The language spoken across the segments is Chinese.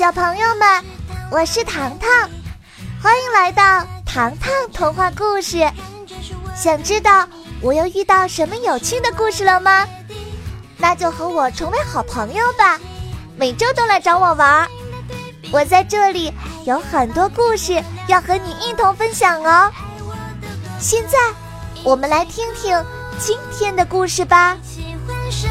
小朋友们，我是糖糖，欢迎来到糖糖童话故事。想知道我又遇到什么有趣的故事了吗？那就和我成为好朋友吧，每周都来找我玩。我在这里有很多故事要和你一同分享哦。现在，我们来听听今天的故事吧。上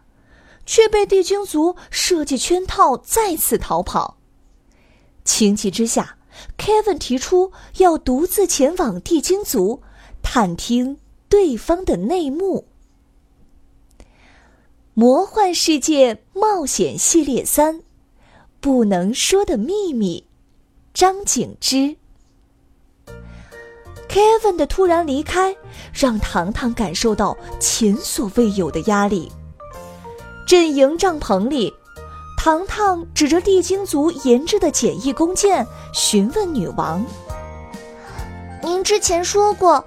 却被地精族设计圈套，再次逃跑。情急之下，Kevin 提出要独自前往地精族，探听对方的内幕。魔幻世界冒险系列三。不能说的秘密，张景之。Kevin 的突然离开，让糖糖感受到前所未有的压力。阵营帐篷里，糖糖指着地精族研制的简易弓箭，询问女王：“您之前说过，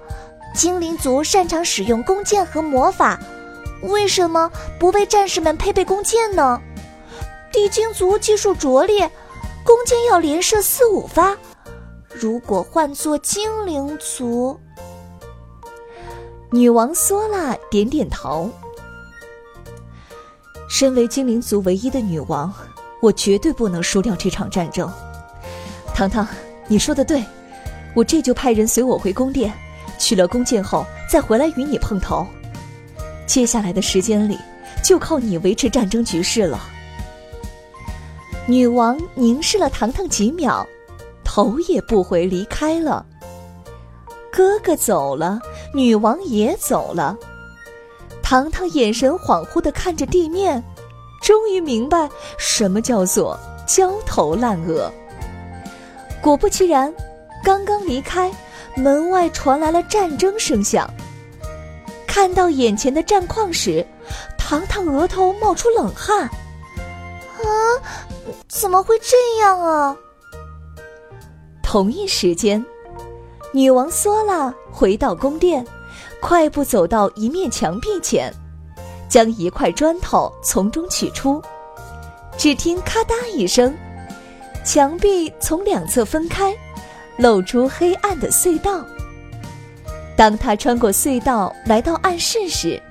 精灵族擅长使用弓箭和魔法，为什么不为战士们配备弓箭呢？”地精族技术拙劣，弓箭要连射四五发。如果换做精灵族，女王索拉点点头。身为精灵族唯一的女王，我绝对不能输掉这场战争。糖糖，你说的对，我这就派人随我回宫殿，取了弓箭后再回来与你碰头。接下来的时间里，就靠你维持战争局势了。女王凝视了糖糖几秒，头也不回离开了。哥哥走了，女王也走了。糖糖眼神恍惚的看着地面，终于明白什么叫做焦头烂额。果不其然，刚刚离开，门外传来了战争声响。看到眼前的战况时，糖糖额头冒出冷汗。啊，怎么会这样啊？同一时间，女王索拉回到宫殿，快步走到一面墙壁前，将一块砖头从中取出。只听咔嗒一声，墙壁从两侧分开，露出黑暗的隧道。当他穿过隧道来到暗室时，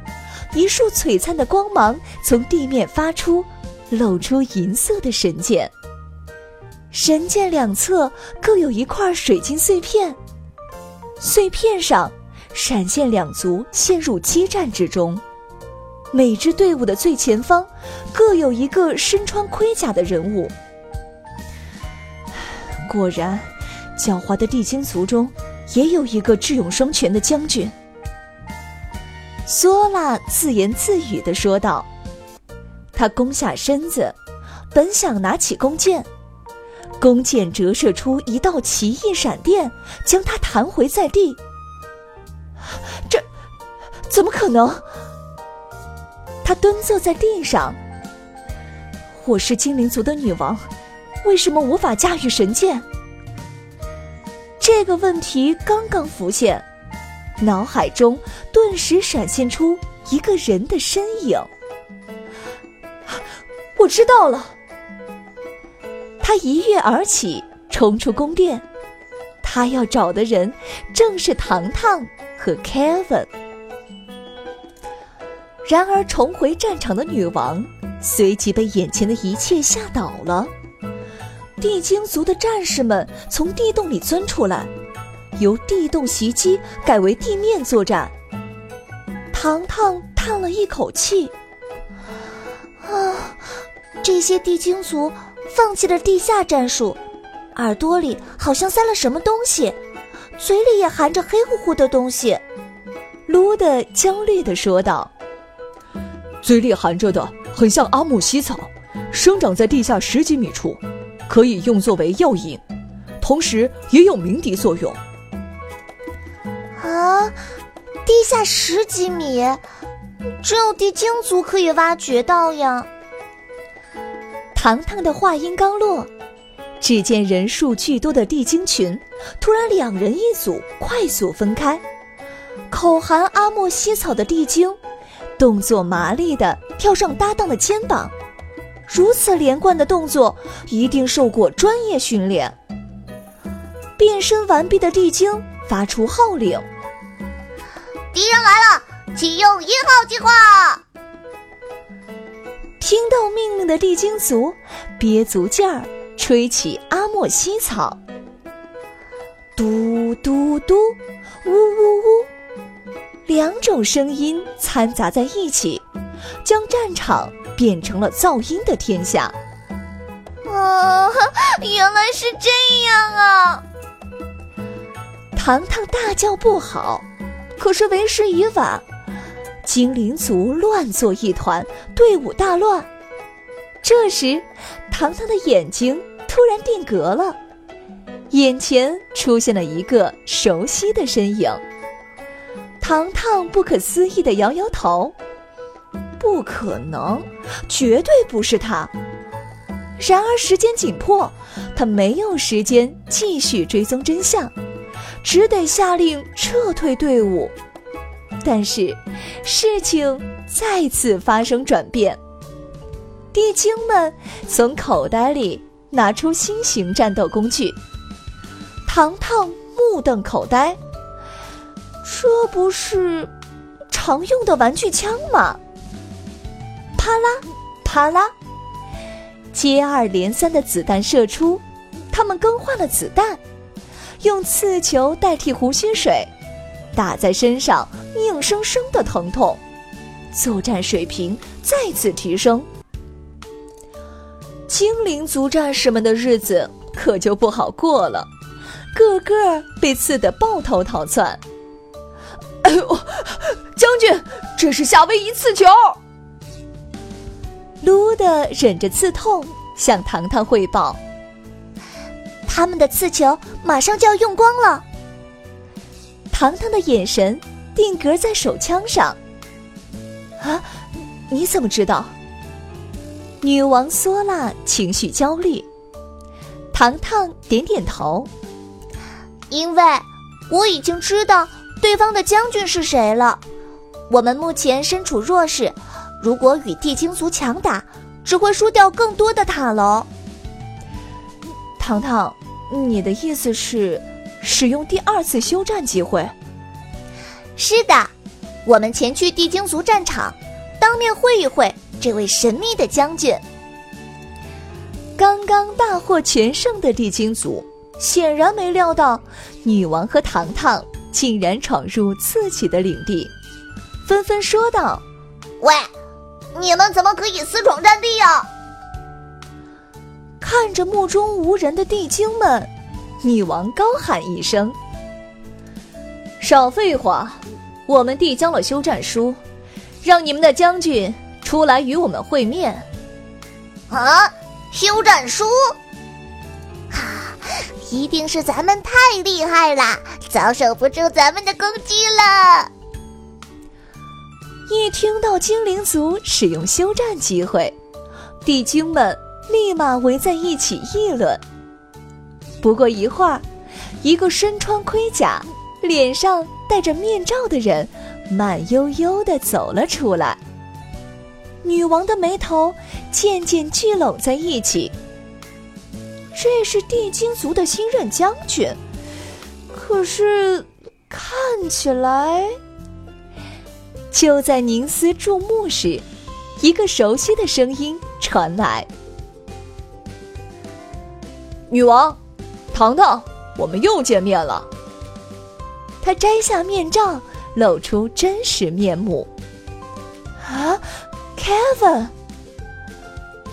一束璀璨的光芒从地面发出。露出银色的神剑，神剑两侧各有一块水晶碎片，碎片上闪现两族陷入激战之中。每支队伍的最前方各有一个身穿盔甲的人物。果然，狡猾的地精族中也有一个智勇双全的将军。索拉自言自语的说道。他弓下身子，本想拿起弓箭，弓箭折射出一道奇异闪电，将他弹回在地。怎么可能？他蹲坐在地上。我是精灵族的女王，为什么无法驾驭神剑？这个问题刚刚浮现，脑海中顿时闪现出一个人的身影。我知道了。他一跃而起，冲出宫殿。他要找的人正是糖糖和 Kevin。然而，重回战场的女王随即被眼前的一切吓倒了。地精族的战士们从地洞里钻出来，由地洞袭击改为地面作战。糖糖叹了一口气。啊这些地精族放弃了地下战术，耳朵里好像塞了什么东西，嘴里也含着黑乎乎的东西。卢的焦虑地说道：“嘴里含着的很像阿木西草，生长在地下十几米处，可以用作为药引，同时也有鸣笛作用。啊，地下十几米，只有地精族可以挖掘到呀。糖糖的话音刚落，只见人数巨多的地精群突然两人一组，快速分开。口含阿莫西草的地精，动作麻利的跳上搭档的肩膀。如此连贯的动作，一定受过专业训练。变身完毕的地精发出号令：“敌人来了，启用一号计划！”听到命令的地精族憋足劲儿，吹起阿莫西草，嘟嘟嘟，两种声音掺杂在一起，将战场。变成了噪音的天下。啊，原来是这样啊！糖糖大叫不好，可是为时已晚，精灵族乱作一团，队伍大乱。这时，糖糖的眼睛突然定格了，眼前出现了一个熟悉的身影。糖糖不可思议的摇摇头。不可能，绝对不是他。然而时间紧迫，他没有时间继续追踪真相，只得下令撤退队伍。但是，事情再次发生转变。地精们从口袋里拿出新型战斗工具。糖糖目瞪口呆，这不是常用的玩具枪吗？啪啦，啪啦，接二连三的子弹射出，他们更换了子弹，用刺球代替胡须水，打在身上硬生生的疼痛，作战水平再次提升。精灵族战士们的日子可就不好过了，个个被刺得抱头逃窜。哎呦，将军，这是夏威夷刺球！撸的忍着刺痛向糖糖汇报：“他们的刺球马上就要用光了。”糖糖的眼神定格在手枪上。啊，你怎么知道？女王索拉情绪焦虑。糖糖点点头，因为我已经知道对方的将军是谁了。我们目前身处弱势。如果与地精族强打，只会输掉更多的塔楼。糖糖，你的意思是使用第二次休战机会？是的，我们前去地精族战场，当面会一会这位神秘的将军。刚刚大获全胜的地精族显然没料到女王和糖糖竟然闯入自己的领地，纷纷说道：“喂！”你们怎么可以私闯战地呀？看着目中无人的地精们，女王高喊一声：“少废话！我们递交了休战书，让你们的将军出来与我们会面。”啊！休战书？一定是咱们太厉害了，遭受不住咱们的攻击了。一听到精灵族使用休战机会，地精们立马围在一起议论。不过一会儿，一个身穿盔甲、脸上戴着面罩的人慢悠悠地走了出来。女王的眉头渐渐聚拢在一起。这是地精族的新任将军，可是看起来……就在凝思注目时，一个熟悉的声音传来：“女王，糖糖，我们又见面了。”他摘下面罩，露出真实面目。“啊，Kevin！”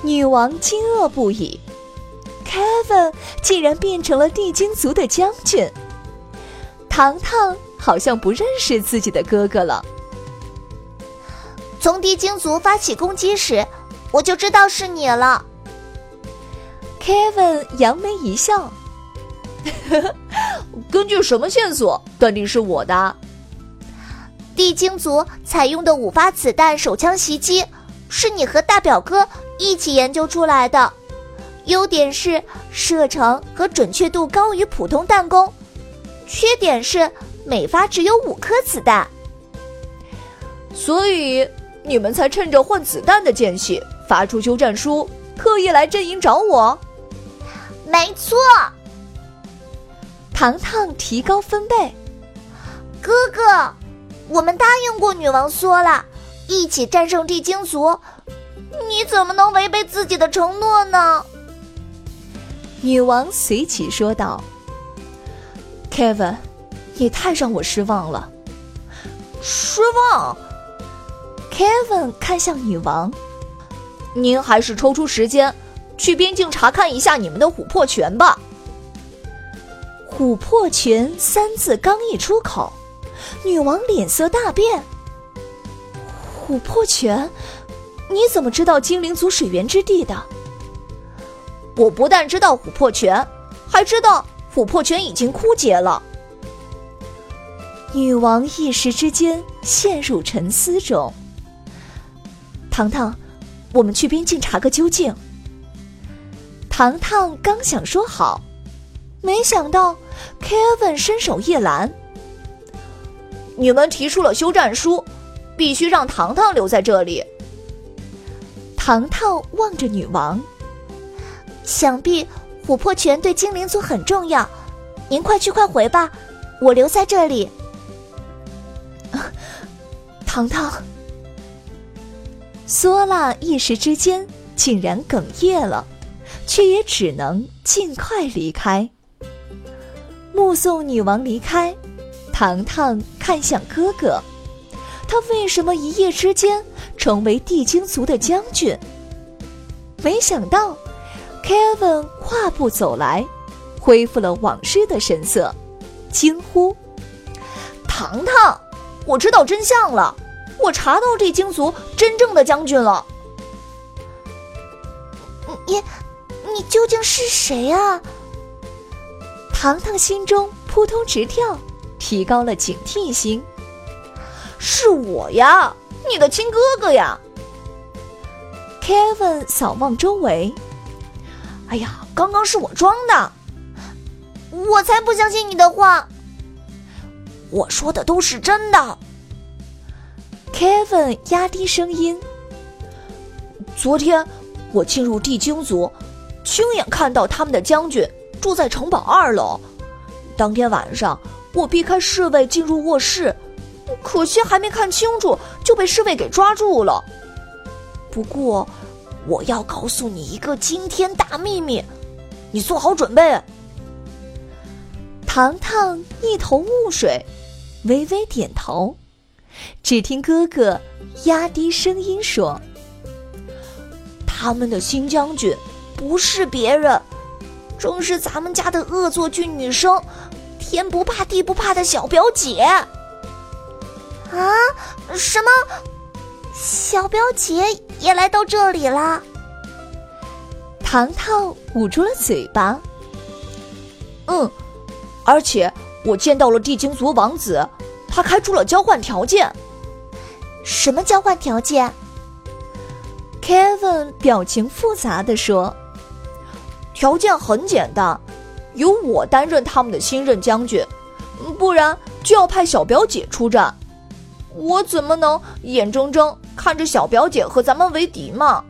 女王惊愕不已，Kevin 竟然变成了地精族的将军。糖糖好像不认识自己的哥哥了。从地精族发起攻击时，我就知道是你了。Kevin 扬眉一笑：“根据什么线索断定是我的？地精族采用的五发子弹手枪袭击，是你和大表哥一起研究出来的。优点是射程和准确度高于普通弹弓，缺点是每发只有五颗子弹。所以你们才趁着换子弹的间隙发出休战书，特意来阵营找我。”没错，糖糖提高分贝。哥哥，我们答应过女王说了，一起战胜地精族，你怎么能违背自己的承诺呢？女王随即说道：“Kevin，你太让我失望了。”失望？Kevin 看向女王：“您还是抽出时间。”去边境查看一下你们的琥珀泉吧。琥珀泉三字刚一出口，女王脸色大变。琥珀泉，你怎么知道精灵族水源之地的？我不但知道琥珀泉，还知道琥珀泉已经枯竭了。女王一时之间陷入沉思中。糖糖，我们去边境查个究竟。糖糖刚想说好，没想到 Kevin 伸手一拦：“你们提出了休战书，必须让糖糖留在这里。”糖糖望着女王，想必琥珀泉对精灵族很重要，您快去快回吧，我留在这里。糖糖，索拉一时之间竟然哽咽了。却也只能尽快离开。目送女王离开，糖糖看向哥哥，他为什么一夜之间成为地精族的将军？没想到，Kevin 跨步走来，恢复了往日的神色，惊呼：“糖糖，我知道真相了，我查到这精族真正的将军了。”你。你究竟是谁啊？糖糖心中扑通直跳，提高了警惕心。是我呀，你的亲哥哥呀。Kevin 扫望周围，哎呀，刚刚是我装的，我才不相信你的话。我说的都是真的。Kevin 压低声音，昨天我进入地精族。亲眼看到他们的将军住在城堡二楼。当天晚上，我避开侍卫进入卧室，可惜还没看清楚就被侍卫给抓住了。不过，我要告诉你一个惊天大秘密，你做好准备。糖糖一头雾水，微微点头。只听哥哥压低声音说：“他们的新将军。”不是别人，正是咱们家的恶作剧女生，天不怕地不怕的小表姐。啊？什么？小表姐也来到这里了？糖糖捂住了嘴巴。嗯，而且我见到了地精族王子，他开出了交换条件。什么交换条件？Kevin 表情复杂的说。条件很简单，由我担任他们的新任将军，不然就要派小表姐出战。我怎么能眼睁睁看着小表姐和咱们为敌嘛？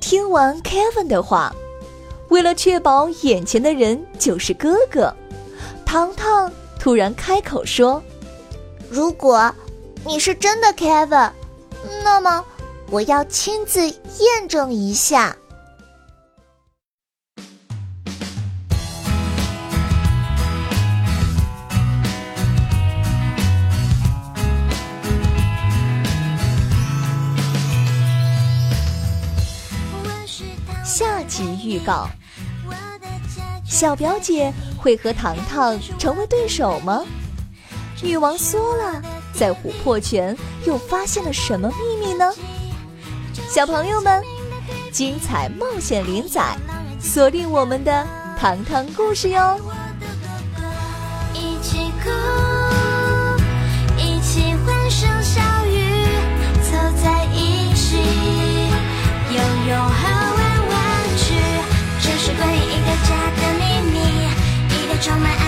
听完 Kevin 的话，为了确保眼前的人就是哥哥，糖糖突然开口说：“如果你是真的 Kevin，那么我要亲自验证一下。”小表姐会和糖糖成为对手吗？女王苏拉在琥珀泉又发现了什么秘密呢？小朋友们，精彩冒险连载，锁定我们的糖糖故事哟！一起哭，一起欢声笑语，走在一起，游泳。control my